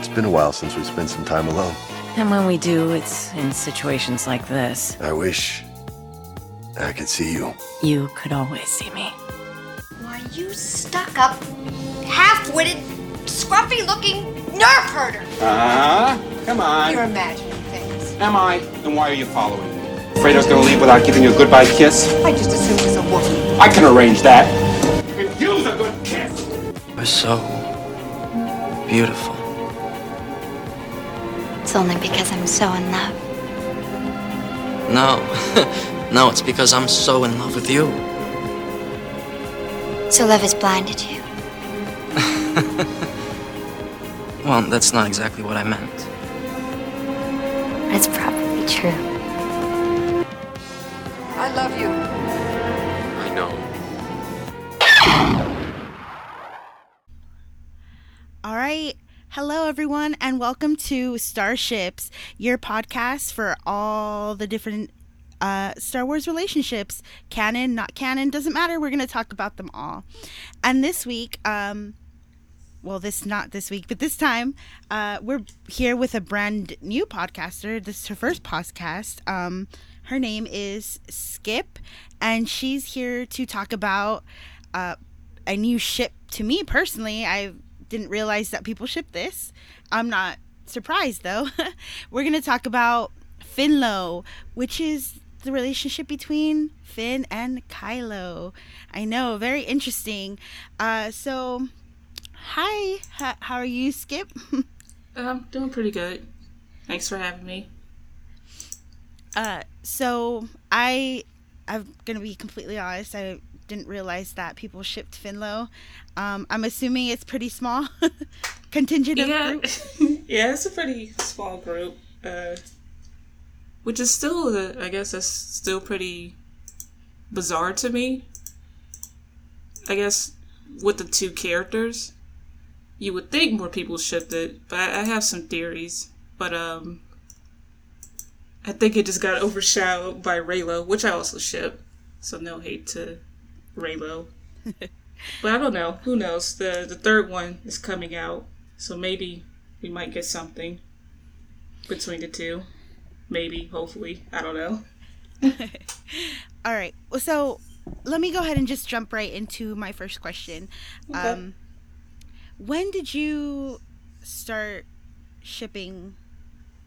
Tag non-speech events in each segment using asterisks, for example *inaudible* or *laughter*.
It's been a while since we spent some time alone. And when we do, it's in situations like this. I wish I could see you. You could always see me. Why, you stuck up, half witted, scruffy looking nerf herder. Uh huh. Come on. You're imagining things. Am I? Then why are you following me? Afraid I was gonna leave without giving you a goodbye kiss? I just assumed it was a woman. I can arrange that. Could use a good kiss. You're so beautiful. It's only because I'm so in love. No, *laughs* no, it's because I'm so in love with you. So love has blinded you. *laughs* Well, that's not exactly what I meant. Everyone, and welcome to Starships, your podcast for all the different uh, Star Wars relationships. Canon, not canon, doesn't matter. We're going to talk about them all. And this week, um, well, this not this week, but this time, uh, we're here with a brand new podcaster. This is her first podcast. Um, her name is Skip, and she's here to talk about uh, a new ship. To me personally, I didn't realize that people ship this. I'm not surprised though. *laughs* we're gonna talk about Finlo, which is the relationship between Finn and Kylo. I know, very interesting. Uh, so, hi, H- how are you, Skip? *laughs* I'm doing pretty good. Thanks for having me. Uh, so I, I'm gonna be completely honest. I didn't realize that people shipped Finlo. Um, I'm assuming it's pretty small *laughs* contingent of Yeah, group. *laughs* yeah, it's a pretty small group, uh, which is still, uh, I guess, that's still pretty bizarre to me. I guess with the two characters, you would think more people shipped it, but I I have some theories. But um, I think it just got overshadowed by Reylo, which I also ship. So no hate to Reylo. *laughs* but I don't know. Who knows? The the third one is coming out, so maybe we might get something between the two. Maybe, hopefully. I don't know. *laughs* All right. Well, so let me go ahead and just jump right into my first question. Okay. Um, when did you start shipping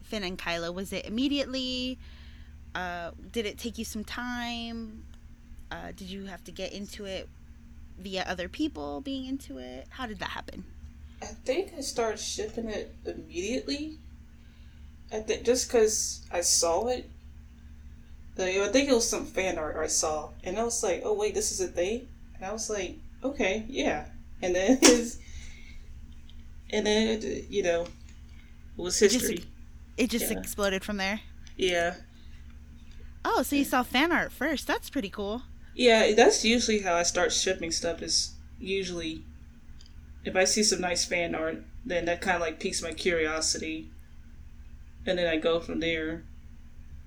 Finn and Kylo? Was it immediately? Uh, did it take you some time? Uh, did you have to get into it via other people being into it? How did that happen? I think I started shipping it immediately. I think just because I saw it. Like, I think it was some fan art I saw, and I was like, "Oh wait, this is a thing," and I was like, "Okay, yeah." And then *laughs* his, and then it, you know, it was history. It just Yeah. exploded from there. yeah, Oh, so you saw fan art first. That's pretty cool. Yeah. That's usually how I start shipping stuff. Is usually if I see some nice fan art, then that kind of like piques my curiosity, and then I go from there.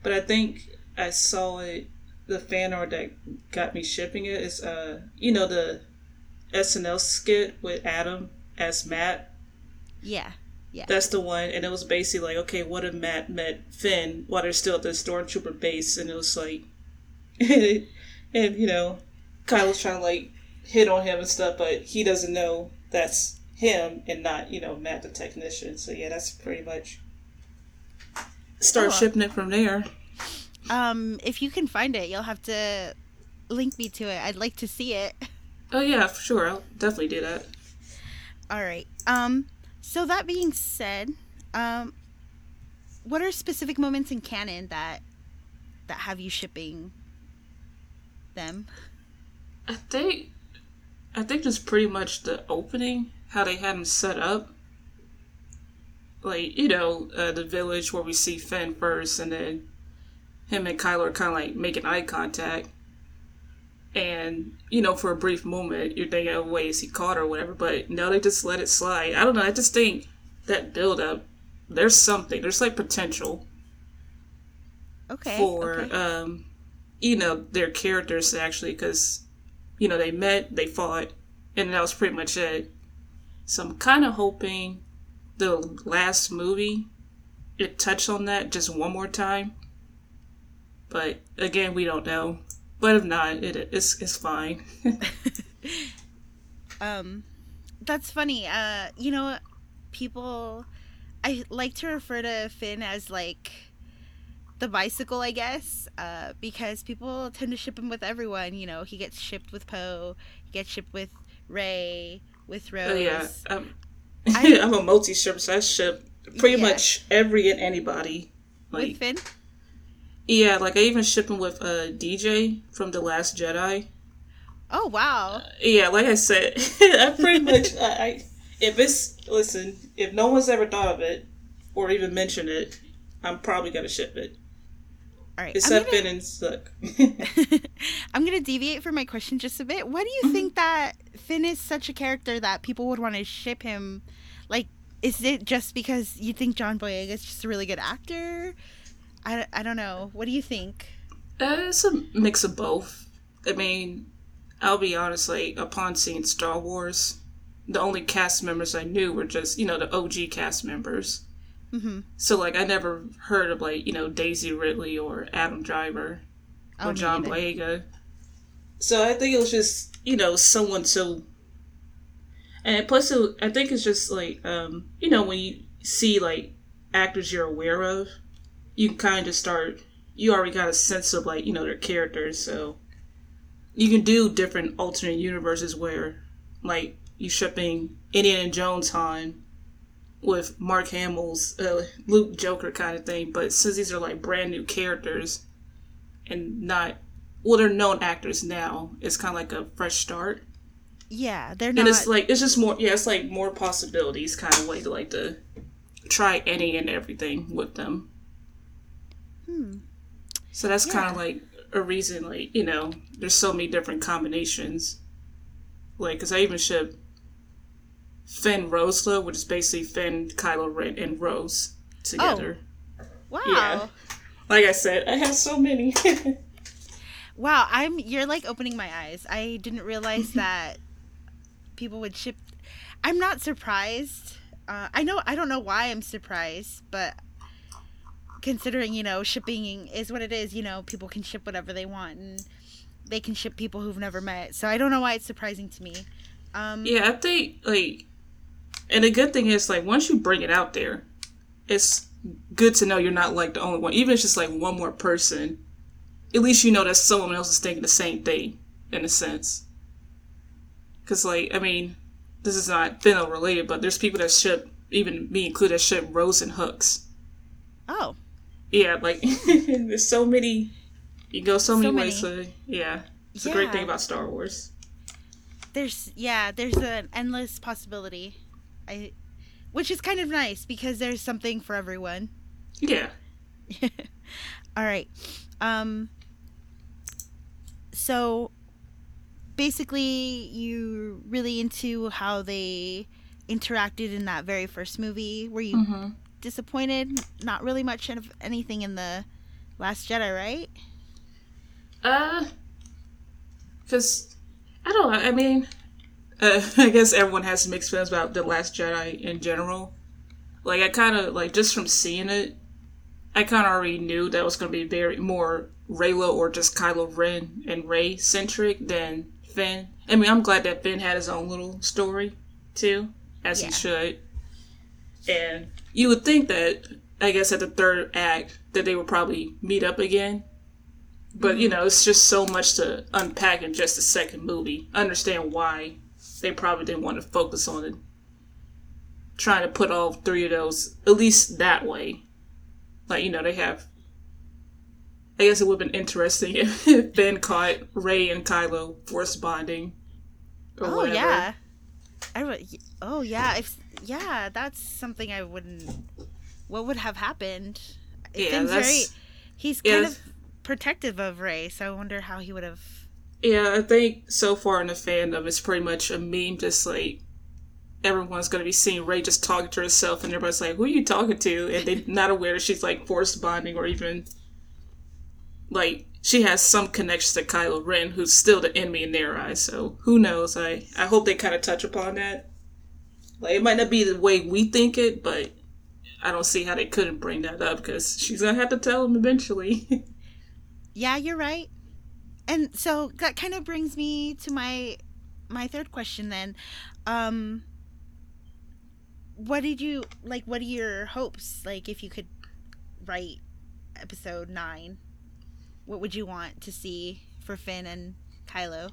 But I think I saw it. The fan art that got me shipping it is, uh, you know, the SNL skit with Adam as Matt. Yeah. Yeah. That's the one, and it was basically like, okay, what if Matt met Finn while they're still at the stormtrooper base, and it was like, *laughs* and you know, Kylo's trying to like hit on him and stuff, but he doesn't know that's him and not you know Matt the technician. So yeah, that's pretty much start Cool. shipping it from there. Um, if you can find it, you'll have to link me to it. I'd like to see it. Oh yeah, for sure, I'll definitely do that. All right. Um, so that being said, um, what are specific moments in canon that that have you shipping them? I think, I think just pretty much the opening, how they had him set up. Like you know, uh, the village where we see Finn first, and then him and Kylo are kind of like making eye contact. And you know, for a brief moment, you're thinking, "Oh, wait, is he caught or whatever?" But no, they just let it slide. I don't know. I just think that build up, there's something. There's like potential Okay. for okay. um you know their characters actually because you know they met they fought and that was pretty much it so i'm kind of hoping the last movie it touched on that just one more time. But again, we don't know. But if not, it it's it's fine. *laughs* Um, that's funny. Uh, you know, people, I like to refer to Finn as like the bicycle, I guess, uh, because people tend to ship him with everyone. You know, he gets shipped with Poe, he gets shipped with Rey, with Rose. Oh yeah, um, I- *laughs* I'm a multi ship, so I ship pretty Yeah. much every and anybody. with Finn. yeah, like I even ship him with uh, DJ from the Last Jedi. Oh wow. Yeah, like I said, *laughs* I pretty much I, I if it's listen, if no one's ever thought of it or even mentioned it, I'm probably gonna ship it. All right. Except gonna, Finn and Suck. *laughs* I'm gonna deviate from my question just a bit. Why do Mm-hmm. you think that Finn is such a character that people would want to ship him? Like, is it just because you think John Boyega is just a really good actor? I, I don't know. What do you think? Uh, it's a mix of both. I mean, I'll be honest, like, upon seeing Star Wars, the only cast members I knew were just, you know, the OG cast members. Mm-hmm. So, like, I never heard of, like, you know, Daisy Ridley or Adam Driver or John. Boyega. So I think it was just, you know, someone so. And plus, it, I think it's just like, um, you know, when you see, like, actors you're aware of, you can kind of start, you already got a sense of, like, you know, their characters, so. You can do different alternate universes where, like, you shipping Indiana Jones Han with Mark Hamill's uh, Luke Joker kind of thing, but since these are like brand new characters and not well, they're known actors now, it's kind of like a fresh start, Yeah, they're not. and it's like it's just more yeah, it's like more possibilities kind of way to like to try any and everything with them. Hmm. So that's kind of like a reason, like you know, there's so many different combinations. Like, because I even ship Finn Rosela, which is basically Finn, Kylo Ren, and Rose together. wow. yeah. Like I said, I have so many. *laughs* Wow, I'm you're like opening my eyes. I didn't realize *laughs* that people would ship I'm not surprised. Uh, I know I don't know why I'm surprised, but considering, you know, shipping is what it is, you know, people can ship whatever they want and they can ship people who've never met. So I don't know why it's surprising to me. Um yeah, I think like, and the good thing is like once you bring it out there, it's good to know you're not like the only one. Even if it's just like one more person, at least you know that someone else is thinking the same thing in a sense. Because like I mean, this is not Finno related, but there's people that ship, even me included, that ship Rose and Hux. oh, Yeah, like *laughs* there's so many. You go so, many, So ways to yeah. It's a great thing about Star Wars. there's yeah, there's an endless possibility. I which is kind of nice because there's something for everyone. Yeah. *laughs* All right. Um so basically you really into how they interacted in that very first movie. Were you Mm-hmm. disappointed? Not really much of anything in the Last Jedi, right? Uh, because I don't know. I mean, uh, *laughs* I guess everyone has mixed feelings about the Last Jedi in general. Like I kind of like just from seeing it, I kind of already knew that was going to be very more Reylo or just Kylo Ren and Rey centric than Finn. I mean, I'm glad that Finn had his own little story too, as Yeah. he should. And you would think that, I guess, at the third act, that they would probably meet up again. But you know, it's just so much to unpack in just the second movie. I understand why they probably didn't want to focus on it. Trying to put all three of those at least that way. Like, you know, they have I guess it would have been interesting *laughs* if Ben caught Rey and Kylo force bonding. Or oh whatever. yeah. I would Oh yeah, if yeah, that's something I wouldn't what would have happened? Yeah, that's- very he's kind that's- of protective of Rey, so I wonder how he would have Yeah, I think so far in the fandom, it's pretty much a meme. Just like everyone's gonna be seeing Rey just talking to herself, and everybody's like, "Who are you talking to?" And they're *laughs* not aware that she's like force bonding, or even like she has some connections to Kylo Ren, who's still the enemy in their eyes. So who knows? I I hope they kind of touch upon that. Like it might not be the way we think it, but I don't see how they couldn't bring that up because she's gonna have to tell him eventually. *laughs* Yeah, you're right. And so that kind of brings me to my my third question then. Um what did you like what are your hopes like if you could write episode 9? What would you want to see for Finn and Kylo?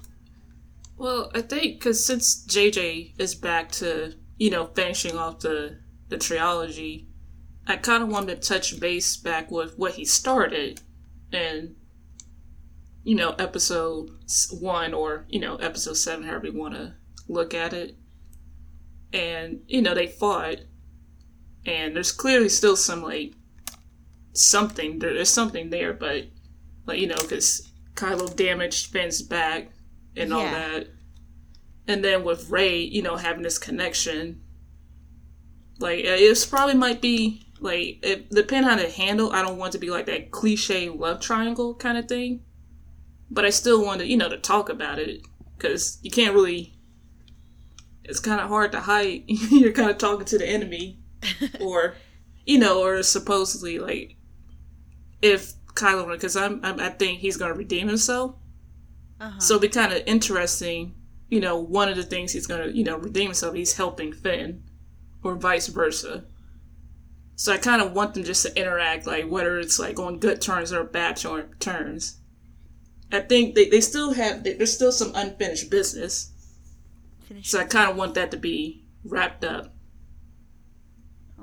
well, I think because since JJ is back to you know finishing off the the trilogy, I kind of wanted to touch base back with what he started, and you know episode one or you know episode seven, however you want to look at it, and you know they fought, and there's clearly still some like something there, there's something there, but like you know because Kylo damaged Finn's back and all that. And then with Rey, you know, having this connection, like uh, it's probably might be like it depending on the handle. I don't want it to be like that cliche love triangle kind of thing, but I still want to, you know, to talk about it because you can't really. It's kind of hard to hide. *laughs* You're kind of talking to the enemy, *laughs* or, you know, or supposedly like, if Kylo, because I'm, I'm, I think he's gonna redeem himself. Uh-huh. So it'd be kind of interesting, you know, one of the things he's going to, you know, redeem himself, he's helping Finn, or vice versa. So I kind of want them just to interact, like, whether it's like on good terms or bad terms. I think they, they still have, there's still some unfinished business. So I kind of want that to be wrapped up.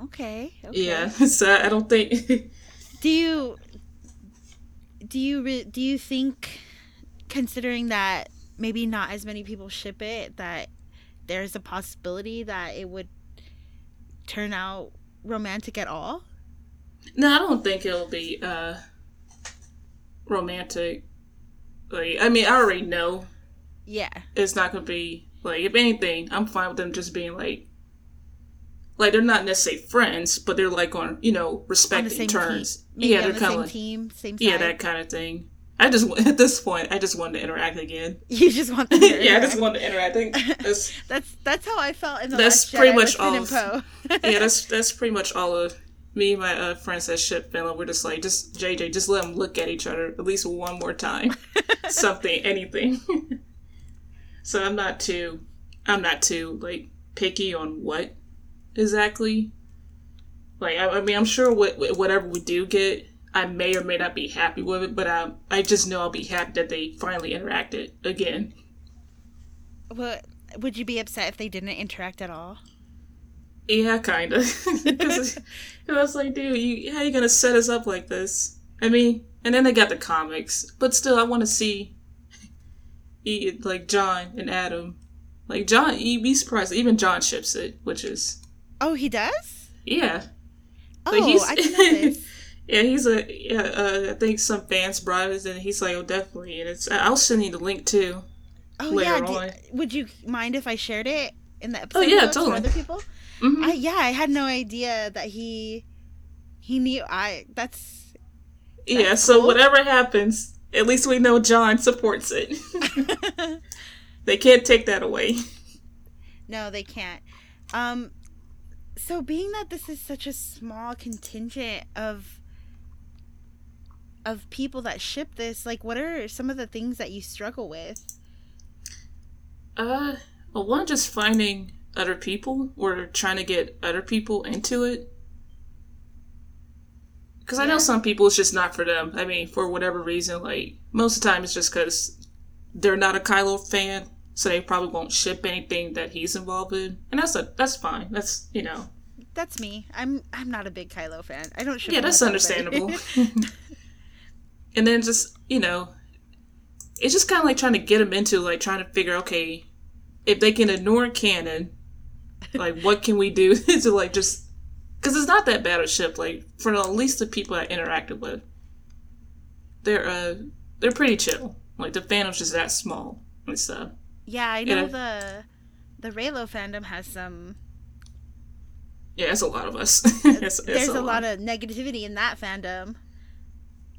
Okay. okay. Yeah. *laughs* So I don't think. *laughs* Do you do you re- do you think considering that maybe not as many people ship it that there's a possibility that it would turn out romantic at all? no, I don't think it'll be uh romantic. Like, I mean, I already know Yeah. it's not gonna be like if anything i'm fine with them just being like like they're not necessarily friends but they're like on you know respecting same terms team. Yeah they're the kind of like team, same side. yeah that kind of thing i just *laughs* at this point i just wanted to interact again *laughs* You just want to *laughs* yeah i just wanted to interact i think that's That's that's how I felt in the That's last pretty Jedi much all of- yeah that's that's pretty much all of me and my uh, friends that ship Finland, we're just like, just JJ, just let them look at each other at least one more time. *laughs* Something, anything. *laughs* so I'm not too, I'm not too like picky on what exactly. Like I, I mean, I'm sure what whatever we do get, I may or may not be happy with it, but I I just know I'll be happy that they finally interacted again. What would you be upset if they didn't interact at all? Yeah, kind of. *laughs* Because I was like, dude, you, how are you gonna set us up like this? I mean, and then they got the comics, but still, I want to see, *laughs* like John and Adam, like John. You'd be surprised. Even John ships it, which is Oh, he does? yeah, Oh, Like, he's- I didn't *laughs* yeah. He's a yeah. Uh, I think some fans brought it, and he's like, oh, definitely. And it's I'll send you the link too. Oh later yeah. do- would you mind if I shared it in the episode? Oh yeah, totally. Other people? Mhm. I, yeah, I had no idea that he he knew. I that's yeah. So cool. whatever happens, at least we know John supports it. *laughs* they can't take that away. no, they can't. Um, so being that this is such a small contingent of of people that ship this, like, what are some of the things that you struggle with? Uh, well, one just finding other people or trying to get other people into it. Because I know some people it's just not for them. I mean, for whatever reason, like most of the time it's just because they're not a Kylo fan, so they probably won't ship anything that he's involved in, and that's a that's fine. That's you know, That's me. I'm I'm not a big Kylo fan. I don't ship yeah, that's understandable. *laughs* *laughs* and then just you know, it's just kind of like trying to get them into like trying to figure, okay, if they can ignore canon, like what can we do *laughs* to like just because it's not that bad a ship. Like for at least the people I interacted with, they're uh they're pretty chill. Like the fandom's just that small and stuff. Yeah, I know Yeah. the the Reylo fandom has some. Yeah, it's a lot of us. *laughs* It's- it's There's a lot of negativity in that fandom.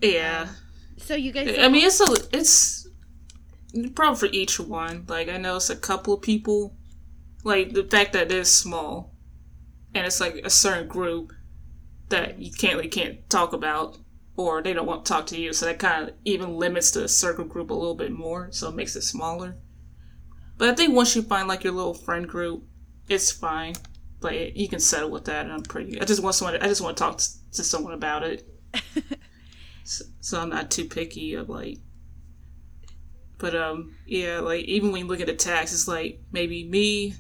yeah. So you guys, I mean, it's a it's probably for each one. Like I know it's a couple of people like the fact that they're small, and it's like a certain group that you can't really can't talk about, or they don't want to talk to you. So that kind of even limits the circle group a little bit more, so it makes it smaller. But I think once you find like your little friend group, it's fine. Like you can settle with that. And I'm pretty. I just want someone. I just want to talk to someone about it. *laughs* so, so I'm not too picky of like. But um, yeah, like even when you look at the tags, it's like maybe me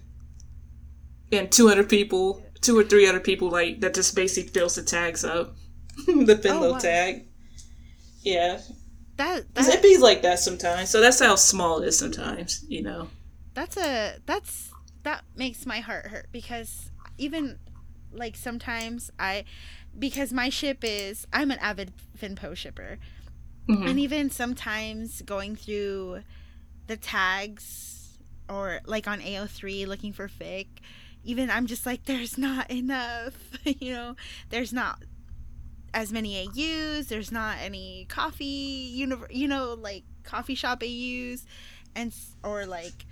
and 200 people, two or three other people, like that just basically fills the tags up. *laughs* the Finlo Oh, wow. tag. Yeah, That it be like that sometimes. So that's how small it is sometimes, you know. that's a that's that makes my heart hurt because even like sometimes I because my ship is I'm an avid Finpo shipper. Mhm. And even sometimes going through the tags or like on AO3 looking for fic, even I'm just like there's not enough, *laughs* you know, there's not as many AUs, there's not any coffee univ- you know, like coffee shop AUs and or like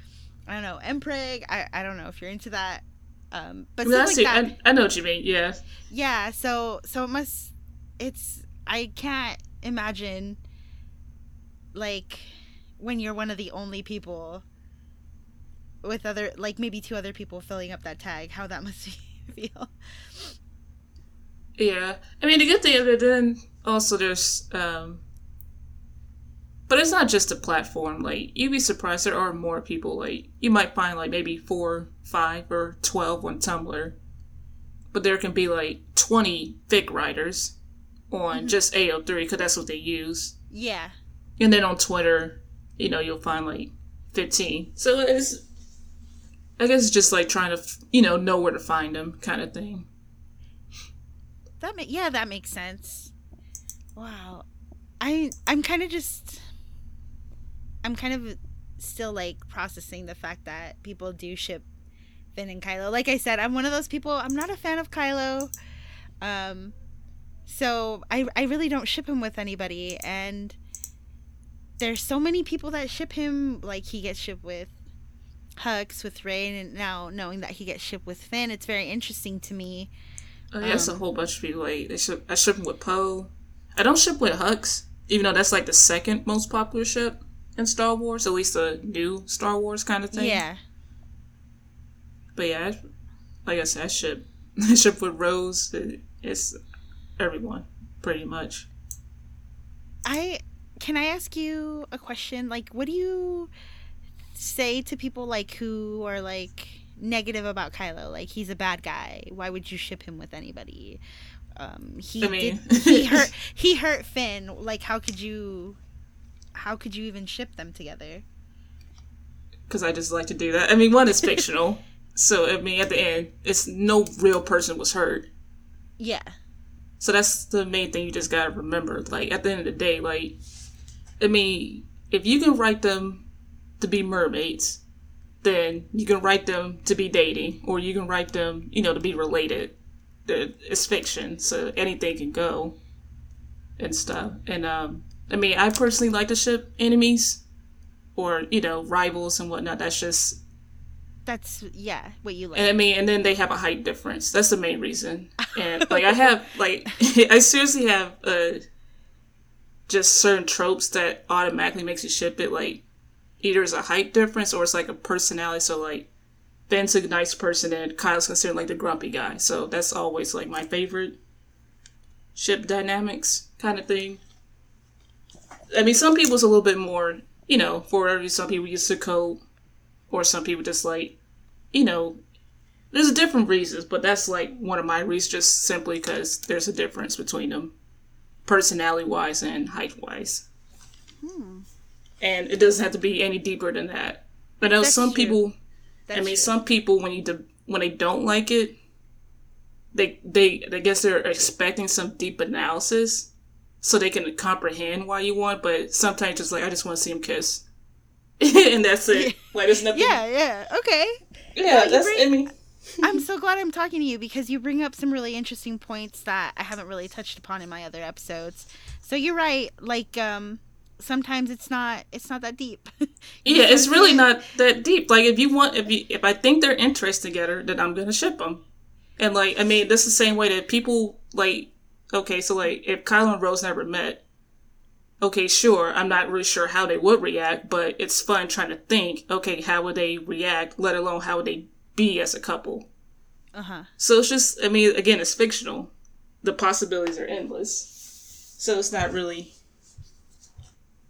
I don't know, Mpreg. I, I don't know if you're into that. Um, but Well, I, like that. I, I know what you mean. Yeah, Yeah, so so it must it's I can't imagine like when you're one of the only people with other like maybe two other people filling up that tag, how that *laughs* must feel. yeah. I mean, the good thing of it, then also there's, um, but it's not just a platform. Like you'd be surprised there are more people. Like you might find like maybe four, five, or twelve on Tumblr, but there can be like twenty fic writers on just AO3 because that's what they use. Yeah. And then on Twitter, you know, you'll find like 15. So it's, I guess it's just like trying to, you know, know where to find them kind of thing. That ma- yeah, that makes sense. Wow. I I'm kind of just I'm kind of still like processing the fact that people do ship Finn and Kylo. Like I said, I'm one of those people. I'm not a fan of Kylo. Um so I I really don't ship him with anybody and there's so many people that ship him like he gets shipped with Hux with Rey and now knowing that he gets shipped with Finn, it's very interesting to me. Uh, yeah, it's a whole bunch of people. Like they ship, I ship them with Poe. I don't ship with Hux, even though that's like the second most popular ship in Star Wars, at least the new Star Wars kind of thing. Yeah. But yeah, I- like I said, I ship, *laughs* I ship with Rose. It- It's everyone, pretty much. I can I ask you a question? Like, what do you say to people like who are like negative about Kylo? Like, he's a bad guy. Why would you ship him with anybody? Um, he I mean- did. He *laughs* hurt. He hurt Finn. Like, how could you? How could you even ship them together? because I just like to do that. I mean, one is *laughs* fictional, so I mean, at the end, it's no real person was hurt. Yeah. So that's the main thing you just gotta remember. Like at the end of the day, like I mean, if you can write them to be mermaids, then you can write them to be dating, or you can write them, you know, to be related. It's fiction, so anything can go and stuff. And um, I mean, I personally like to ship enemies or you know rivals and whatnot. That's just That's yeah. What you like? and I mean, and then they have a height difference. That's the main reason. *laughs* And like I have, like *laughs* I seriously have uh, just certain tropes that automatically makes you ship it. Like either it's a height difference or it's like a personality. So like Ben's a nice person and Kyle's considered like the grumpy guy. So that's always like my favorite ship dynamics kind of thing. I mean, some people's a little bit more, you know, for. Some people use the code, or some people just like you know, there's different reasons, but that's like one of my reasons, just simply because there's a difference between them, personality wise and height wise. Hmm. And it doesn't have to be any deeper than that. I know That's some true. people. That's I mean, true. some people when you de- when they don't like it, they they I guess they're expecting some deep analysis, so they can comprehend why you want. But sometimes just like I just want to see him kiss, *laughs* and that's it. *laughs* Like there's nothing. yeah. Yeah. Okay. yeah. you That's bring- I mean. *laughs* I'm so glad I'm talking to you because you bring up some really interesting points that I haven't really touched upon in my other episodes. So you're right. Like, um, sometimes it's not it's not that deep. *laughs* Yeah, it's really not that deep. Like if you want, if you, if I think they're interested together, then I'm gonna ship them. And like, I mean, that's the same way that people like. Okay, so like, if kyle and Rose never met, okay, sure, I'm not really sure how they would react, but it's fun trying to think. Okay, how would they react? Let alone how would they be as a couple? Uh huh. So it's just, I mean, again, it's fictional. The possibilities are endless. So it's not really.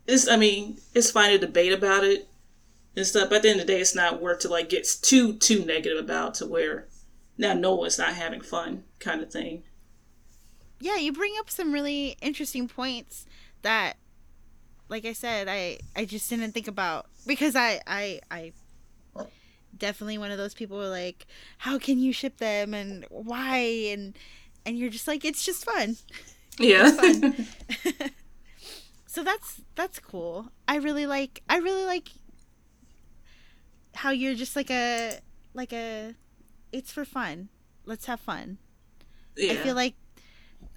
It's, I mean, it's fine to debate about it and stuff. But at the end of the day, it's not worth to like get too too negative about to where now no one's not having fun kind of thing. Yeah, you bring up some really interesting points that like I said, I I just didn't think about because I I I definitely one of those people who are like, how can you ship them and why and and you're just like it's just fun. Yeah. fun. *laughs* *laughs* so that's that's cool. I really like I really like how you're just like a like a it's for fun. Let's have fun. yeah. I feel like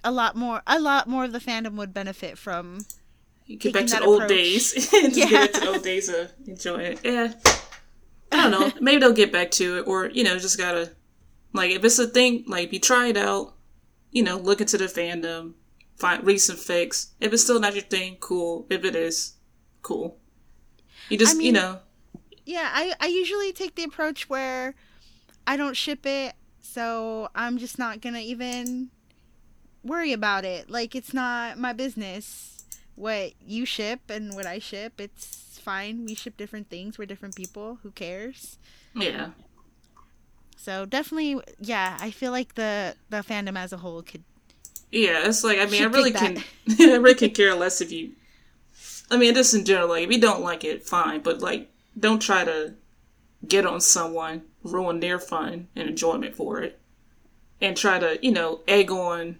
a lot more a lot more of the fandom would benefit from You get back to the old approach. days. *laughs* Yeah. get into the old days of enjoying it. Yeah. I don't know. *laughs* Maybe they'll get back to it, or you know, just gotta like if it's a thing, like if you try it out, you know, look into the fandom, find recent fics. If it's still not your thing, cool. If it is, cool. You just I you know, Yeah, I I usually take the approach where I don't ship it, so I'm just not to even worry about it. Like it's not my business what you ship and what I ship. It's fine. We ship different things. We're different people. Who cares? yeah, So definitely, yeah. I feel like the the fandom as a whole could. Yeah. It's like I mean, I really can. *laughs* I really can care less if you. I mean, just in general, like if you don't like it, fine, but like don't try to get on someone, ruin their fun and enjoyment for it, and try to, you know, egg on,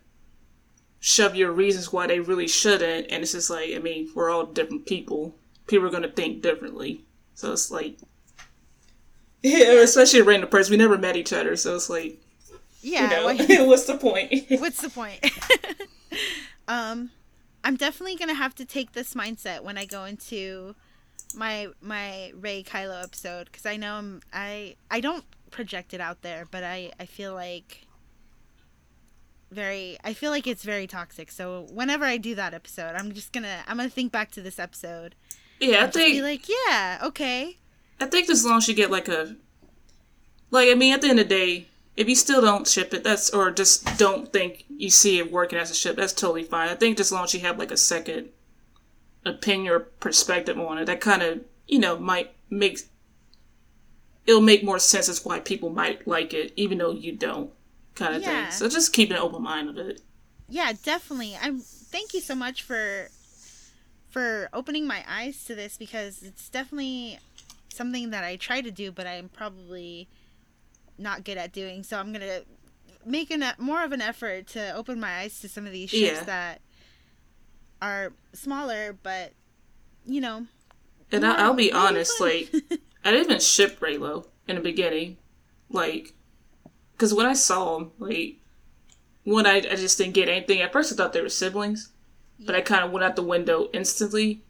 shove your reasons why they really shouldn't. And it's just like, I mean, we're all different people. People are going to think differently. So it's like, *laughs* yeah, especially a random person. We never met each other. So it's like, Yeah. you know, why- *laughs* what's the point? *laughs* What's the point? *laughs* um, I'm definitely gonna have to take this mindset when I go into my my Rey Kylo episode because I know I'm I I don't project it out there, but I I feel like very I feel like it's very toxic. So whenever I do that episode, I'm just gonna I'm gonna think back to this episode. yeah, I and just be think, like, yeah, okay, I think as long as you get like a, like, I mean, at the end of the day, if you still don't ship it, that's, or just don't think you see it working as a ship, that's totally fine. I think just as long as you have like a second opinion or perspective on it, that kind of, you know, might make, it'll make more sense as why people might like it, even though you don't, kind of Yeah. thing. So just keep an open mind of it. yeah, definitely. I'm thank you so much for for opening my eyes to this because it's definitely something that I try to do, but I'm probably not good at doing. So I'm gonna make an, more of an effort to open my eyes to some of these ships Yeah. that are smaller, but you know, And I, I'll be honest, like, *laughs* I didn't even ship Reylo in the beginning. Like, because when I saw him, like, when I, I just didn't get anything. At first, I thought they were siblings, but I kind of went out the window instantly.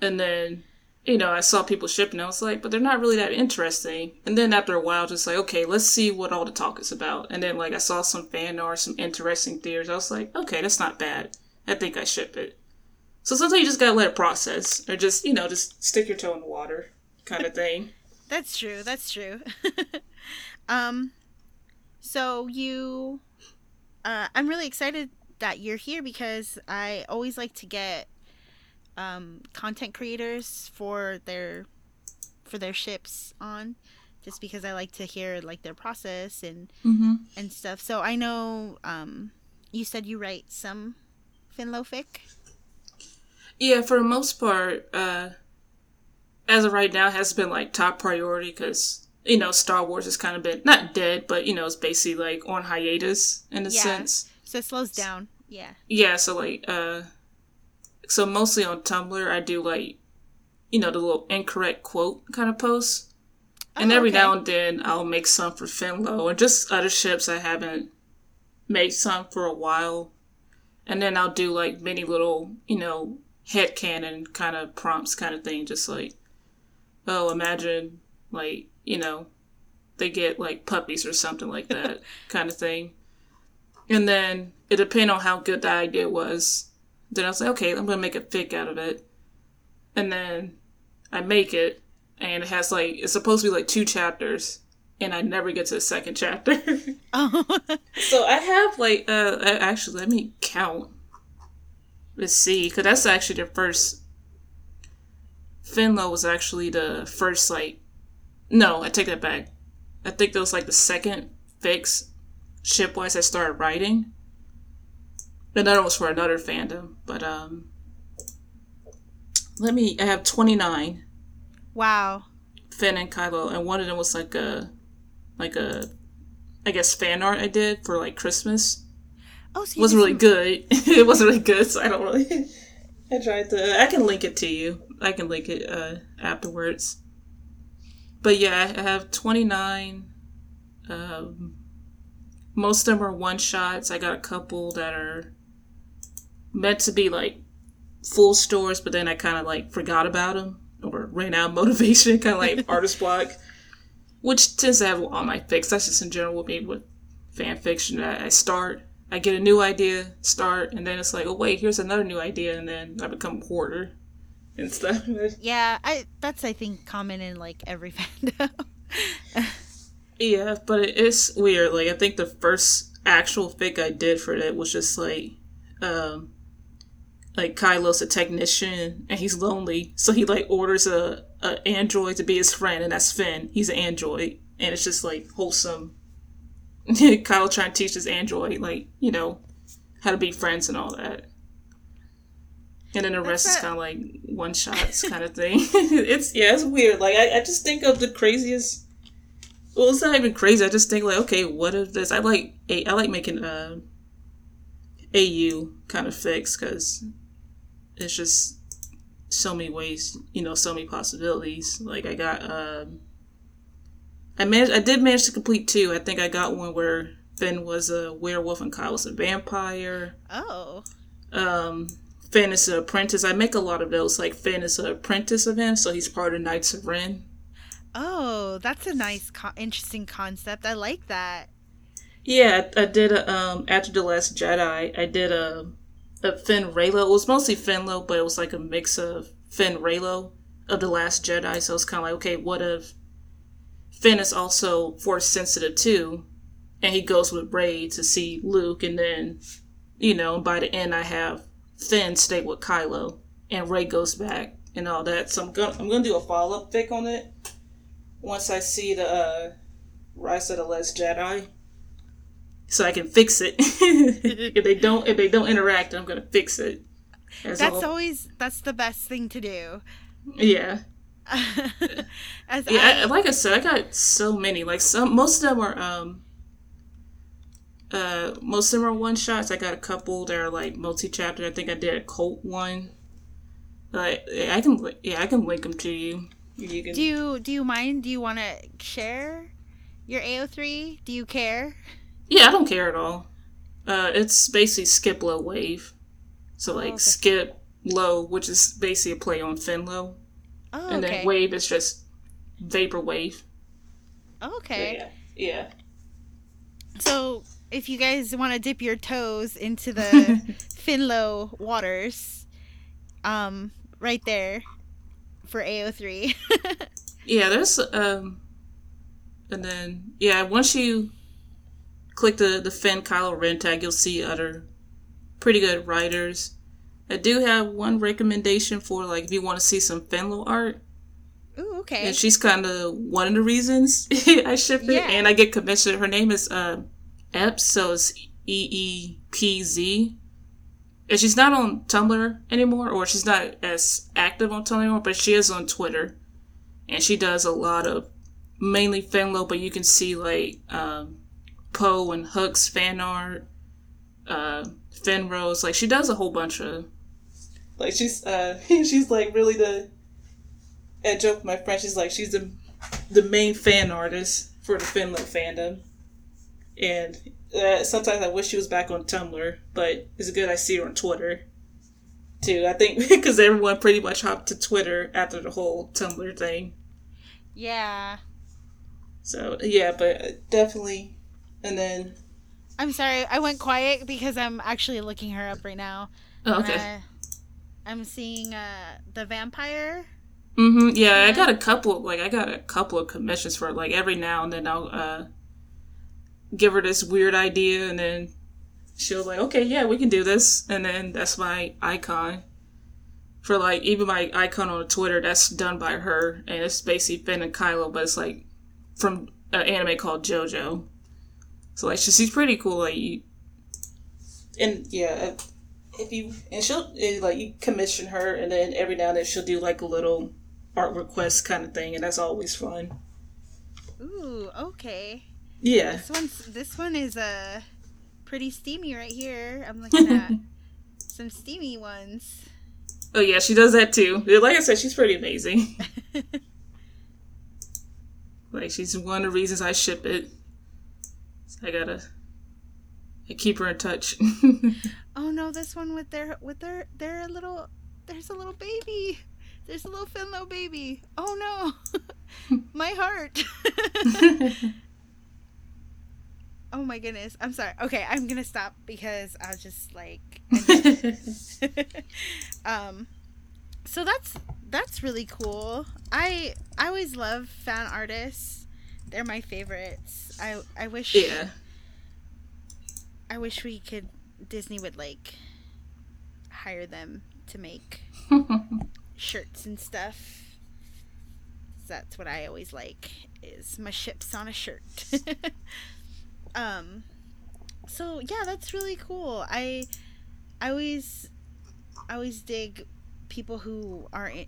And then, you know, I saw people shipping. I was like, but they're not really that interesting. And then after a while, just like, okay, let's see what all the talk is about. And then, like, I saw some fan art, some interesting theories. I was like, okay, that's not bad. I think I ship it. So sometimes you just gotta let it process, or just you know, just stick your toe in the water, kind of *laughs* thing. That's true. That's true. *laughs* um, so you, uh, I'm really excited that you're here because I always like to get um, content creators for their for their ships on, just because I like to hear like their process and Mm-hmm. and stuff. So I know um, you said you write some Finlofic. Yeah, for the most part, uh, as of right now, has been like top priority because you know Star Wars has kind of been not dead, but you know it's basically like on hiatus in a Yeah. sense. So it slows down. Yeah. Yeah, so like, uh, so mostly on Tumblr, I do like, you know, the little incorrect quote kind of posts. And Oh, every okay. now and then I'll make some for Finlow and just other ships I haven't made some for a while. And then I'll do like many little, you know, headcanon kind of prompts kind of thing, just like, oh, imagine like, you know, they get like puppies or something like that *laughs* kind of thing. And then it depends on how good the idea was. Then I was like, okay, I'm gonna make a fic out of it. And then I make it, and it has like it's supposed to be like two chapters, and I never get to the second chapter. *laughs* Oh, *laughs* so I have like uh uh, actually let me count. Let's see, because that's actually the first. Finlow was actually the first like, no, I take that back. I think that was like the second fics shipwise I started writing. Another was for another fandom, but um, let me. I have twenty nine. wow. Finn and Kylo, and one of them was like a, like a, I guess fan art I did for like Christmas. Oh, so It wasn't really good. *laughs* it wasn't really good, so I don't really. *laughs* I tried to. I can link it to you. I can link it uh, afterwards. But yeah, I have twenty nine. Um, most of them are one shots. I got a couple that are meant to be like full stores, but then I kind of like forgot about them or ran out of *laughs* motivation, kind of like *laughs* artist block, which tends to have all my fics. That's just in general with me with fan fiction. I, I start, I get a new idea, start, and then it's like, oh wait, here's another new idea, and then I become a hoarder and stuff. *laughs* Yeah, I that's I think common in like every fandom. Yeah, but it is weird. Like I think the first actual fic I did for it was just like, um, like Kylo's a technician and he's lonely, so he like orders a, a android to be his friend, and that's Finn. He's an android, and it's just like wholesome. *laughs* Kylo trying to teach his android like you know how to be friends and all that. And then the rest is kind of like one shots kind of thing. *laughs* it's yeah, it's weird. Like I, I just think of the craziest well, it's not even crazy. I just think like, okay, what if this? I like a I like making uh, a AU kind of fics because it's just so many ways, you know, so many possibilities. Like I got, um, I managed, I did manage to complete two. I think I got one where Finn was a werewolf and Kyle was a vampire. oh. Um, Finn is an apprentice. I make a lot of those. Like Finn is an apprentice of him, so he's part of Knights of Ren. Oh, that's a nice, co- interesting concept. I like that. Yeah, I, I did a um after the Last Jedi. I did a a Finn Reylo. It was mostly Finlo, but it was like a mix of Finn Reylo of the Last Jedi. So it's kind of like, okay, what if Finn is also force sensitive too, and he goes with Rey to see Luke, and then you know by the end I have Finn stay with Kylo, and Rey goes back and all that. So I'm gonna I'm gonna do a follow up fic on it once I see the uh, Rise of the Last Jedi so I can fix it. *laughs* if they don't, if they don't interact, I'm gonna fix it. That's always that's the best thing to do. yeah, *laughs* As yeah. I, I, like I said, I got so many. Like some, most of them are um. Uh, most of them are one shots. I got a couple that are like multi chapter. I think I did a cult one. Like I can, yeah, I can link them to you. You can. do you do you mind? Do you want to share your AO3? Do you care? Yeah, I don't care at all. Uh, it's basically skip low wave. So like okay. skip low, which is basically a play on Finlow, Oh, and okay. then wave is just vapor wave. Oh, okay. Yeah, yeah. So if you guys want to dip your toes into the *laughs* Finlow waters, um, right there for AO3. *laughs* Yeah, there's um, and then yeah, once you click the the Finn Kylo Ren tag, you'll see other pretty good writers. I do have one recommendation for like if you want to see some Finlow art. Ooh, okay. And she's kind of one of the reasons *laughs* I ship it, Yeah. and I get commissioned. Her name is uh, Epps, so it's E E P Z. And she's not on Tumblr anymore, or she's not as active on Tumblr anymore, but she is on Twitter, and she does a lot of mainly Finlow, but you can see like um, Poe and Hux's fan art, uh, Fenrose. Like she does a whole bunch of like she's uh *laughs* she's like really the I joke with my friend. She's like she's the the main fan artist for the Finland fandom, and uh, sometimes I wish she was back on Tumblr, but it's good I see her on Twitter. too. I think *laughs* because everyone pretty much hopped to Twitter after the whole Tumblr thing. Yeah. So yeah, but definitely. And then I'm sorry, I went quiet because I'm actually looking her up right now. oh, okay. I- I'm seeing uh the vampire. Mm-hmm. Yeah, I got a couple. Like I got a couple of commissions for it. Like every now and then I'll uh give her this weird idea, and then she'll be like, okay, yeah, we can do this, and then that's my icon. For like even my icon on Twitter, that's done by her, and it's basically Finn and Kylo, but it's like from an anime called JoJo. So like she, she's pretty cool. Like you, and yeah, if you and she'll eh, like you commission her, and then every now and then she'll do like a little art request kind of thing, and that's always fun. Ooh, okay. Yeah, This one's this one is uh pretty steamy right here. I'm looking at *laughs* some steamy ones. oh yeah, she does that too. Like I said, she's pretty amazing. *laughs* like she's one of the reasons I ship it. I gotta I keep her in touch. *laughs* Oh no, this one with their with their their little there's a little baby. There's a little Finlow baby. Oh no. *laughs* My heart. *laughs* oh my goodness. I'm sorry. Okay, I'm to stop because I was just like um so that's that's really cool. I I always love fan artists. They're my favorites. I I wish yeah. I wish we could Disney would like hire them to make *laughs* shirts and stuff. That's what I always like is my ships on a shirt. *laughs* um so yeah, that's really cool. I I always I always dig people who are in,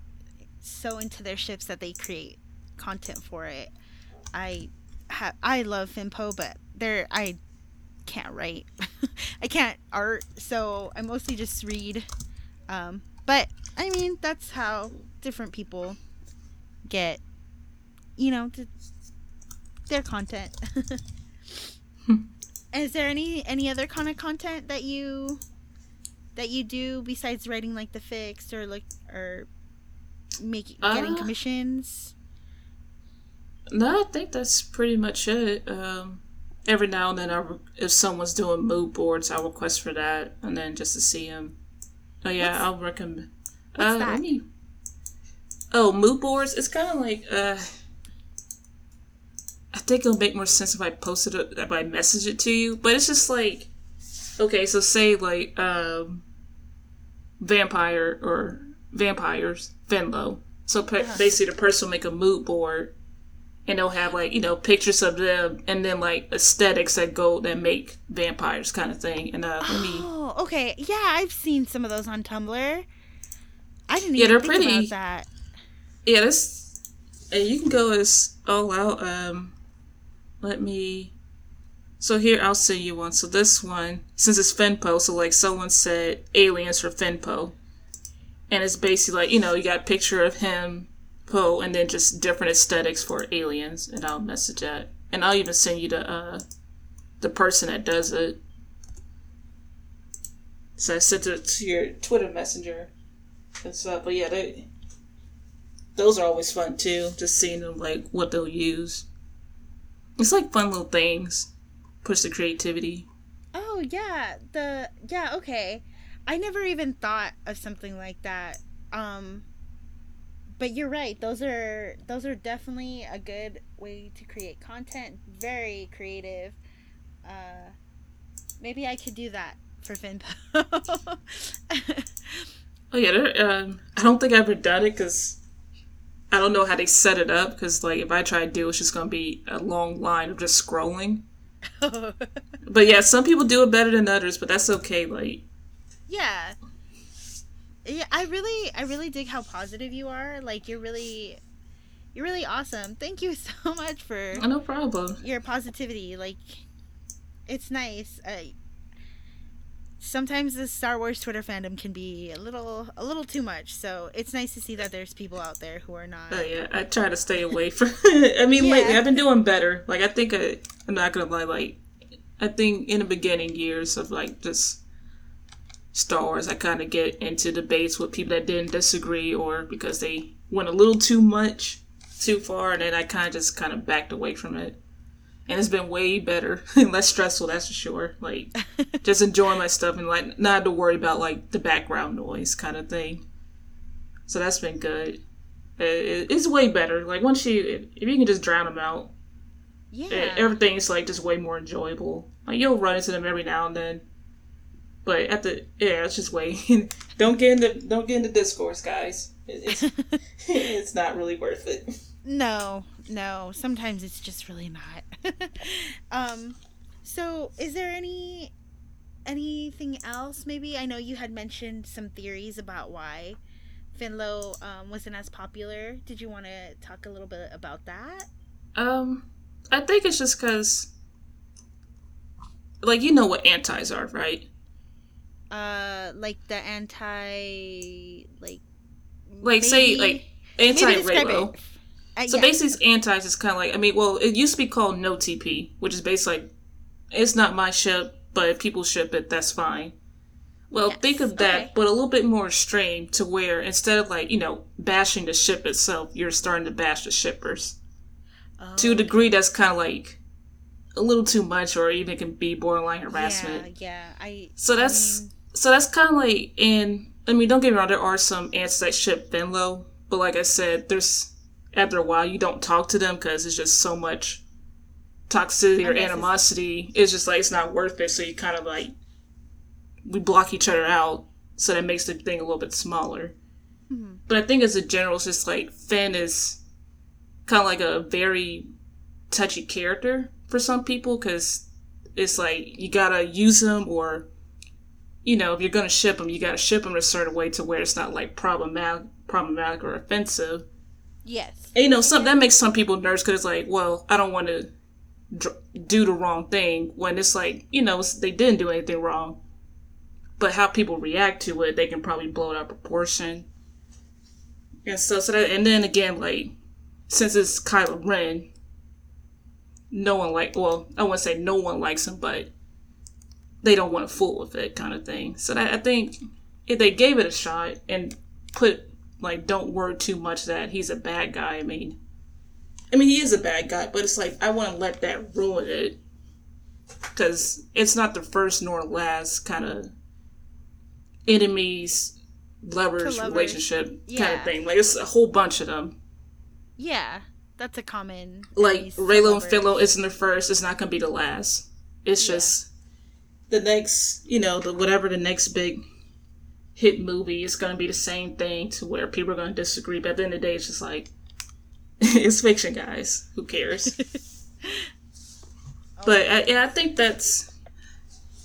so into their ships that they create content for it. I ha- I love Finpo, but there I can't write. *laughs* I can't art, so I mostly just read. Um, but I mean, that's how different people get, you know, to their content. *laughs* Is there any any other kind of content that you that you do besides writing like the fics or like or making getting Uh, commissions? No, I think that's pretty much it. Um, every now and then, I re- if someone's doing mood boards, I'll request for that, and then just to see them. Oh yeah, What's- I'll recommend. what's uh, that? Oh, mood boards. It's kind of like. Uh, I think it'll make more sense if I posted it, if I message it to you. But it's just like, okay, so say like um, vampire or vampires, Finlow. So pe- basically, the person will make a mood board and they'll have like you know pictures of them and then like aesthetics that go that make vampires kind of thing and uh let me Oh, okay. Yeah, I've seen some of those on Tumblr. I didn't Yeah, even they're pretty. that. yeah that's and you can go as all out um let me so here i'll send you one so this one since it's finpo so like someone said aliens for finpo and it's basically like you know you got a picture of him poe and then just different aesthetics for aliens and i'll message that and i'll even send you the uh the person that does it so i sent it to your twitter messenger and stuff but yeah they those are always fun too. Just seeing them like what they'll use. It's like fun little things. Push the creativity. Oh yeah, the yeah okay. I never even thought of something like that. Um, but you're right. Those are those are definitely a good way to create content. Very creative. Uh, maybe I could do that for Finpo. *laughs* Oh yeah, um, I don't think I've ever done it because I don't know how they set it up. Because like if I try to do, it, it's just gonna be a long line of just scrolling. *laughs* But yeah, some people do it better than others, but that's okay. Like yeah. Yeah, I really I really dig how positive you are. Like you're really you're really awesome. Thank you *laughs* so much for oh, no problem. your positivity. Like, it's nice. Uh, sometimes the Star Wars Twitter fandom can be a little, a little too much. So it's nice to see that there's people out there who are not. Oh yeah, I try to stay away from. *laughs* I mean, lately I've been doing better. Like I think I, I'm not gonna lie. Like I think in the beginning years of like just Star Wars, I kind of get into debates with people that didn't disagree or because they went a little too much, too far, and then I kind of just kind of backed away from it. And it's been way better *laughs* and less stressful, that's for sure. Like, *laughs* just enjoying my stuff and like not have to worry about like the background noise kind of thing. So that's been good. It- it- It's way better. Like once you, if you can just drown them out, Yeah. everything's like just way more enjoyable. Like you'll run into them every now and then, but at the yeah, it's just waiting. *laughs* don't get into don't get into discourse, guys. It's *laughs* *laughs* it's not really worth it. No, no. Sometimes it's just really not. um, so is there any anything else? Maybe I know you had mentioned some theories about why Finlow um, wasn't as popular. Did you want to talk a little bit about that? Um, I think it's just because, like, you know what antis are, right? Uh, like the anti, like, Like, say like anti it. Uh, So yeah. basically, anti is kind of like I mean, well, it used to be called no TP, which is basically like it's not my ship, but if people ship it, that's fine. Well, Yes, think of that, okay. but a little bit more extreme to where instead of like you know bashing the ship itself, you're starting to bash the shippers to a degree that's kind of like a little too much, or even can be borderline harassment. Yeah, yeah. I. So I that's mean, so that's kind of like and I mean don't get me wrong there are some ants that ship Finlow but like I said there's after a while you don't talk to them because it's just so much toxicity or animosity. It's just like it's not worth it so you kind of like we block each other out so that makes the thing a little bit smaller. But I think as a general it's just like Finn is kind of like a very touchy character for some people because it's like you gotta use him or you know if you're gonna ship them, you gotta ship them in a certain way to where it's not like problematic problematic or offensive. Yes. and you know some that makes some people nervous because it's like well i don't want to dr- do the wrong thing when it's like you know they didn't do anything wrong. But how people react to it they can probably blow it out of proportion. And so so that and then again like since it's Kylo Ren no one like well I wouldn't say no one likes him but they don't want to fool with it kind of thing so that I think if they gave it a shot and put like don't worry too much that he's a bad guy I mean I mean he is a bad guy but it's like I want to let that ruin it because it's not the first nor last kind of enemies lovers, relationship kind of thing like it's a whole bunch of them Yeah, that's a common. like Reylo and. Finlow isn't the first. It's not gonna be the last. It's just the next, you know, the whatever the next big hit movie is gonna be the same thing to where people are gonna disagree. But at the end of the day, it's just like *laughs* it's fiction, guys. Who cares? *laughs* but I, yeah, I think that's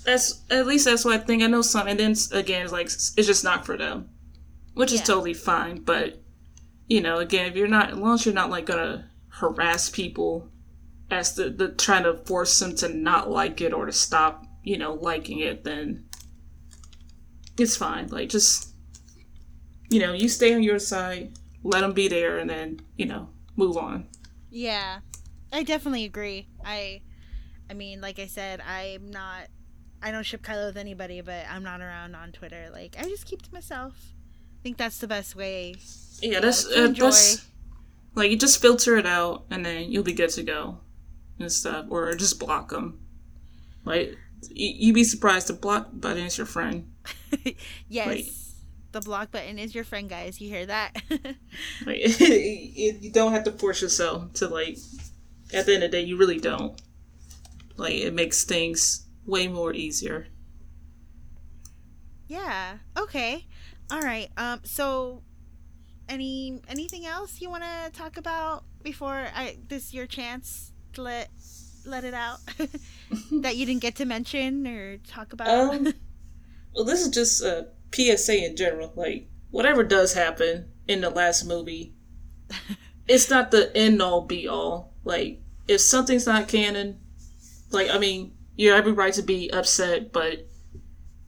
that's at least that's what I think. I know some, and then again, it's like it's just not for them, which is totally fine. But you know, again, if you're not, as long as you're not like gonna harass people as the, the trying to force them to not like it or to stop, you know, liking it, then it's fine. Like, just, you know, you stay on your side, let them be there, and then, you know, move on. Yeah, I definitely agree. I, I mean, like I said, I'm not. I don't ship Kylo with anybody, but I'm not around on Twitter. Like I just keep to myself. I think that's the best way. Yeah, that's, to uh, that's, like, you just filter it out, and then you'll be good to go and stuff, or just block them. Like, you'd be surprised the block button is your friend. *laughs* yes, the block button is your friend, guys. You hear that? *laughs* Like, it, *laughs* you don't have to force yourself to like. At the end of the day, you really don't. Like it makes things way more easier. yeah. Okay. All right. Um. So, any anything else you want to talk about before I this your chance to let let it out *laughs* that you didn't get to mention or talk about? Um, *laughs* well, this is just a PSA in general. Like whatever does happen in the last movie, *laughs* it's not the end all be all. Like if something's not canon, like I mean, you have every right to be upset, but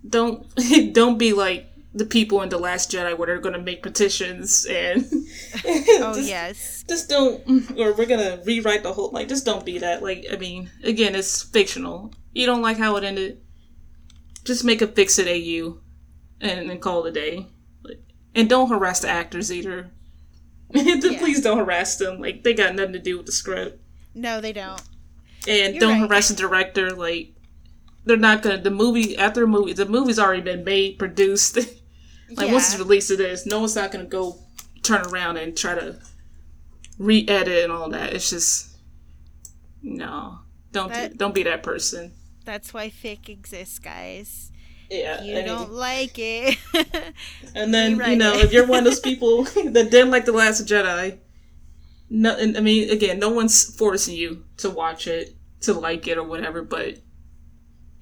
don't don't be like the people in the Last Jedi where they're going to make petitions and *laughs* oh just, yes. just don't or we're gonna rewrite the whole like just don't be that like i mean again it's fictional you don't like how it ended just make a fix it au and, and call it a day. And don't harass the actors either. *laughs* Please don't harass them. Like they got nothing to do with the script. No, they don't. And You're don't right. harass the director. Like they're not gonna. The movie after the movie, the movie's already been made, produced. *laughs* like once it's released, it is. No one's not gonna go turn around and try to re-edit and all that. It's just no. Don't do, That- don't be that person. That's why fic exists, guys. Yeah, You I don't like it. *laughs* And then you know, it. if you're one of those *laughs* people that didn't like the Last Jedi, no, I mean, again, no one's forcing you to watch it, to like it or whatever. But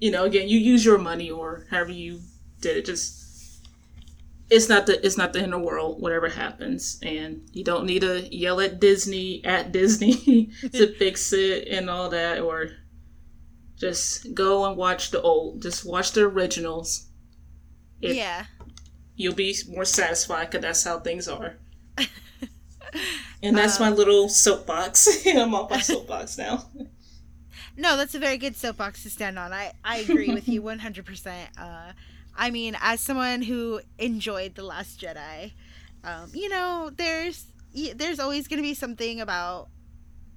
you know, again, you use your money or however you did it. Just it's not the it's not the end of the world. Whatever happens, and you don't need to yell at Disney at Disney *laughs* to fix it and all that, or just go and watch the old. Just watch the originals. If- yeah. you'll be more satisfied because that's how things are. *laughs* and that's my little soapbox. *laughs* I'm off my soapbox now. No, that's a very good soapbox to stand on. I, I agree with you 100%. Uh, I mean, as someone who enjoyed The Last Jedi, um, you know, there's there's always going to be something about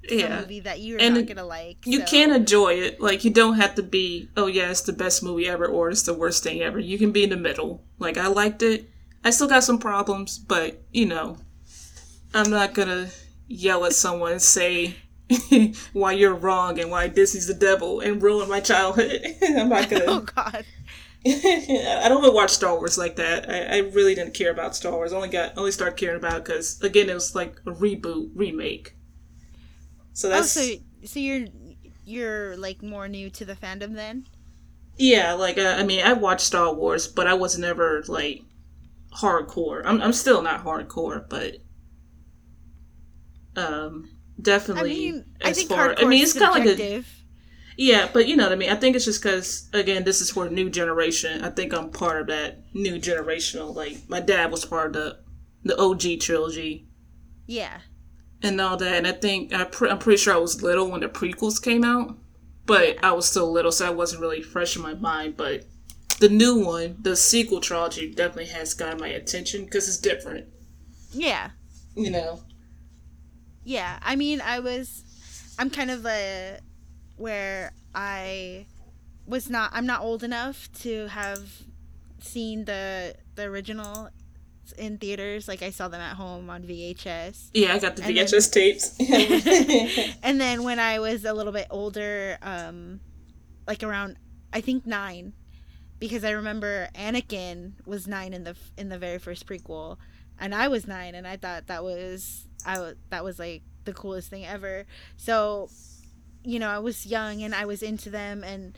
the Yeah. movie that you're And not going to like. You so- can enjoy it. Like, you don't have to be, oh, yeah, it's the best movie ever or it's the worst thing ever. You can be in the middle. Like, I liked it. I still got some problems, but, you know, I'm not gonna yell at someone and say *laughs* why you're wrong and why Disney's the devil and ruin my childhood. *laughs* I'm not gonna. *laughs* Oh, God. *laughs* I don't even watch Star Wars like that. I, I really didn't care about Star Wars. I only got only started caring about it because again it was like a reboot remake. So Oh, that's so, so you're you're like more new to the fandom then? yeah. Like uh, I mean, I watched Star Wars, but I was never like hardcore. I'm I'm still not hardcore, but um I definitely mean, I as think far. hardcore I mean, is it's kind of like a. Yeah, but you know what I mean. I think it's just because again, this is for a new generation. I think I'm part of that new generational. Like my dad was part of the the OG trilogy Yeah. and all that, and I think I pre- I'm pretty sure I was little when the prequels came out, but I was still little, so I wasn't really fresh in my mind. But the new one, the sequel trilogy, definitely has got my attention because it's different. Yeah. You know. Yeah, I mean, I was, I'm kind of a, where I was not, I'm not old enough to have seen the the original in theaters. Like I saw them at home on VHS. Yeah, I got the And then- VHS tapes. *laughs* *laughs* and then when I was a little bit older, um, like around, I think nine, because I remember Anakin was nine in the in the very first prequel, and I was nine, and I thought that was I that was like the coolest thing ever. So, you know, I was young and I was into them, and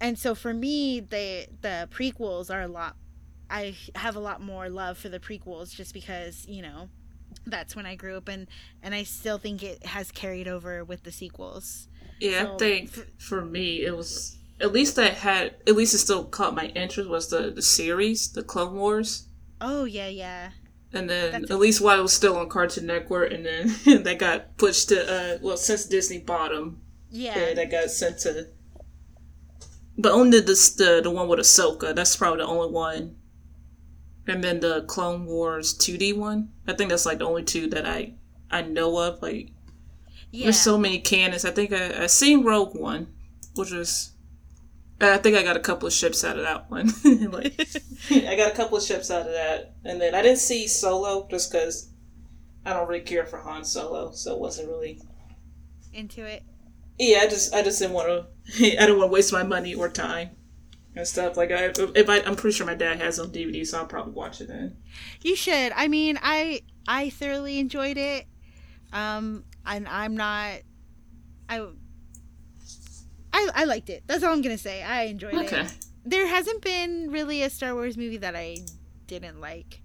and so for me, the the prequels are a lot. I have a lot more love for the prequels just because you know that's when I grew up and and I still think it has carried over with the sequels. Yeah, So, I think for me it was at least that had at least it still caught my interest was the the series, the Clone Wars, Oh yeah, yeah. And then That's- at least while it was still on Cartoon Network, and then *laughs* that got pushed to uh well since Disney bought them, Yeah. yeah, that got sent to. But only the the the one with Ahsoka. That's probably the only one. And then the Clone Wars 2D one. I think that's like the only two that I I know of. Like yeah. There's so many canons. I think I, I seen Rogue One, which was. I think I got a couple of ships out of that one. *laughs* like, *laughs* I got a couple of ships out of that, and then I didn't see Solo just because I don't really care for Han Solo, so it wasn't really. into it. Yeah, I just I just didn't want to. *laughs* I didn't want to waste my money or time and stuff. Like I, if I, I'm pretty sure my dad has it on DVD, so I'll probably watch it then. You should. I mean, I I thoroughly enjoyed it. Um and I'm not I I, I liked it. That's all I'm gonna say. I enjoyed Okay. it. There hasn't been really a Star Wars movie that I didn't like.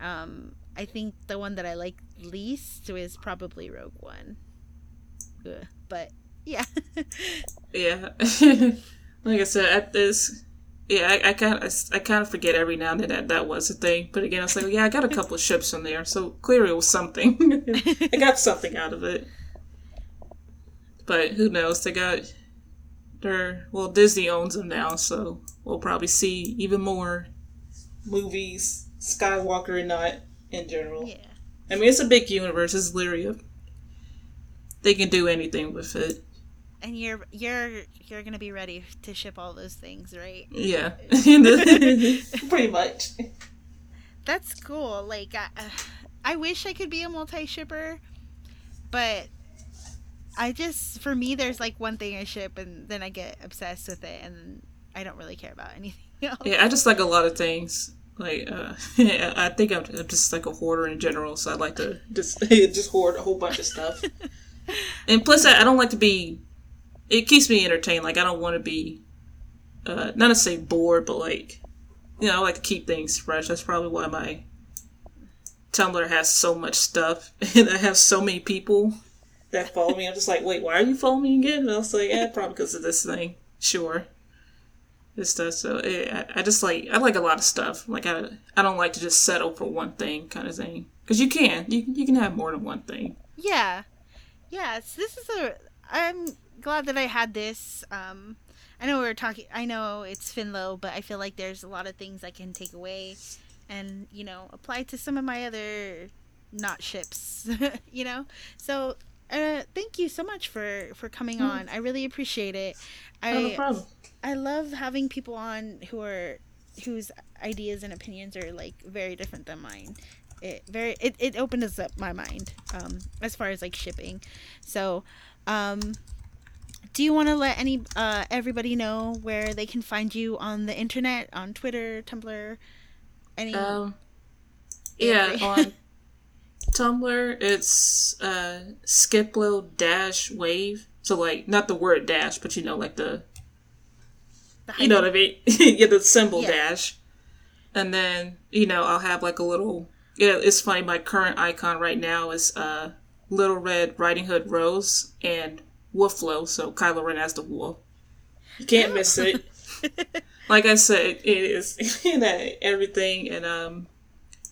Um, I think the one that I like least was probably Rogue One. Ugh, but yeah, *laughs* Yeah, *laughs* like I said, at this, yeah, I, kind of, I kind of forget every now and then that that was a thing. But again, I was like, yeah, I got a couple of ships on there, so clearly it was something. *laughs* I got something out of it. But who knows? They got their well, Disney owns them now, so we'll probably see even more movies, Skywalker and not in general. Yeah. I mean, it's a big universe. It's literally they can do anything with it. And you're you're you're gonna be ready to ship all those things, right? Yeah, *laughs* *laughs* pretty much. That's cool. Like, I, I wish I could be a multi shipper, but I just for me, there's like one thing I ship, and then I get obsessed with it, and I don't really care about anything *laughs* else. Yeah, I just like a lot of things. Like, uh, *laughs* I think I'm I'm just like a hoarder in general, so I like to just *laughs* just hoard a whole bunch of stuff. and plus, I, I don't like to be. It keeps me entertained. Like, I don't want to be, uh, not to say bored, but like, you know, I like to keep things fresh. That's probably why my Tumblr has so much stuff, and I have so many people that follow me. I'm just like, wait, why are you following me again? And I was like, yeah, probably because of this thing. Sure this stuff. So it, I, I just like I like a lot of stuff. Like I I don't like to just settle for one thing kind of thing because you can you you can have more than one thing. Yeah, yeah. So this is a. I'm glad that I had this. Um, I know we were talking. I know it's Finlow, but I feel like there's a lot of things I can take away, and you know, apply to some of my other not ships. *laughs* you know, so. Uh, thank you so much for for coming Mm. on. I really appreciate it. I Oh, no problem. I love having people on who are whose ideas and opinions are like very different than mine. It very it, it opens up my mind um as far as like shipping. So, um do you want to let any uh everybody know where they can find you on the internet, on Twitter, Tumblr, any Um, yeah, Yeah. on Tumblr it's uh Skiplo dash wave. So like not the word dash, but you know like the the you know what I mean? *laughs* yeah, the symbol Yeah. dash. And then, you know, I'll have like a little yeah, it's funny, my current icon right now is uh Little Red Riding Hood Rose and Wooflo, so Kylo Ren as the wolf. You can't miss it. *laughs* like I said, it is *laughs* you know, everything and um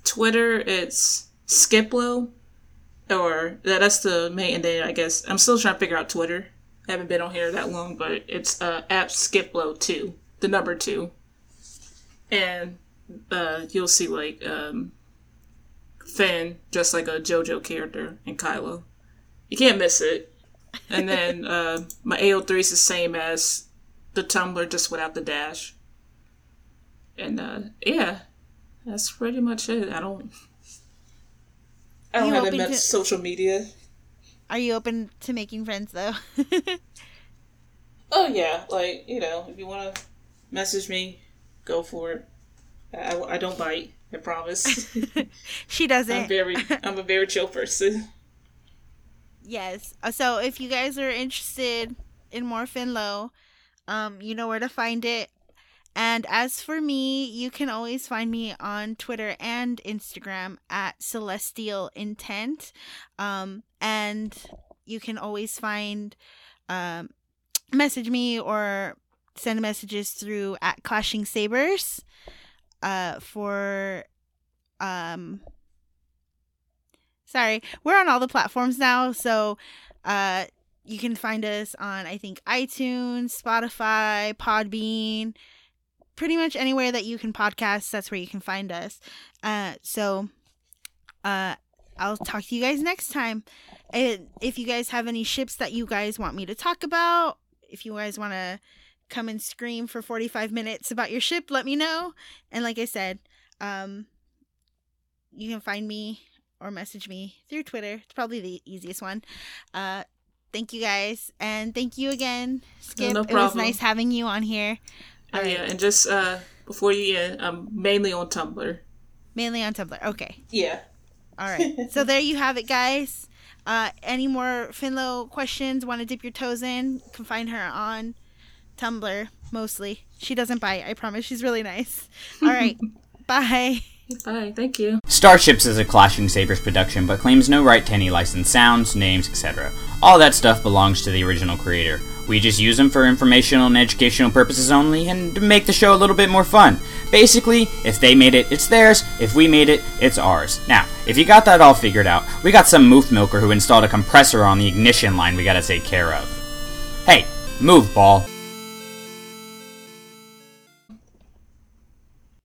Twitter it's Skiplo or that, that's the main and then I guess I'm still trying to figure out Twitter. I haven't been on here that long, but it's uh at Skiplo two, the number two. And uh you'll see like um Finn just like a JoJo character and Kylo. You can't miss it. And then *laughs* uh my AO3 is the same as the Tumblr just without the dash. And uh yeah. That's pretty much it. I don't I don't You have that to- social media. Are you open to making friends though? Oh yeah, like you know, if you want to message me, go for it. I, I don't bite. I promise. *laughs* she doesn't. I'm very, I'm a very chill person. Yes. Uh, So if you guys are interested in more Finlow, um, you know where to find it. And as for me, you can always find me on Twitter and Instagram at Celestial Intent. Um, and you can always find, um, message me or send messages through at Clashing Sabers, uh, for, um, sorry we're on all the platforms now so uh you can find us on i think itunes spotify podbean pretty much anywhere that you can podcast that's where you can find us uh so uh i'll talk to you guys next time and if you guys have any ships that you guys want me to talk about if you guys want to come and scream for 45 minutes about your ship let me know and like i said um you can find me or message me through Twitter. It's probably the easiest one. Uh, thank you guys, and thank you again, Skip. no it was nice having you on here. Oh All right. yeah, and just uh before you end, I'm mainly on Tumblr. Mainly on Tumblr. Okay. Yeah. All right. *laughs* so there you have it, guys. Uh, any more Finlow questions? Want to dip your toes in? You can find her on Tumblr mostly. She doesn't bite. I promise. She's really nice. All right. *laughs* Bye. Bye. Thank you. Starships is a Clashing Sabers production, but claims no right to any licensed sounds, names, etc. All that stuff belongs to the original creator. We just use them for informational and educational purposes only, and to make the show a little bit more fun. Basically, if they made it, it's theirs. If we made it, it's ours. Now, if you got that all figured out, we got some moof milker who installed a compressor on the ignition line we gotta take care of. Hey, move, ball.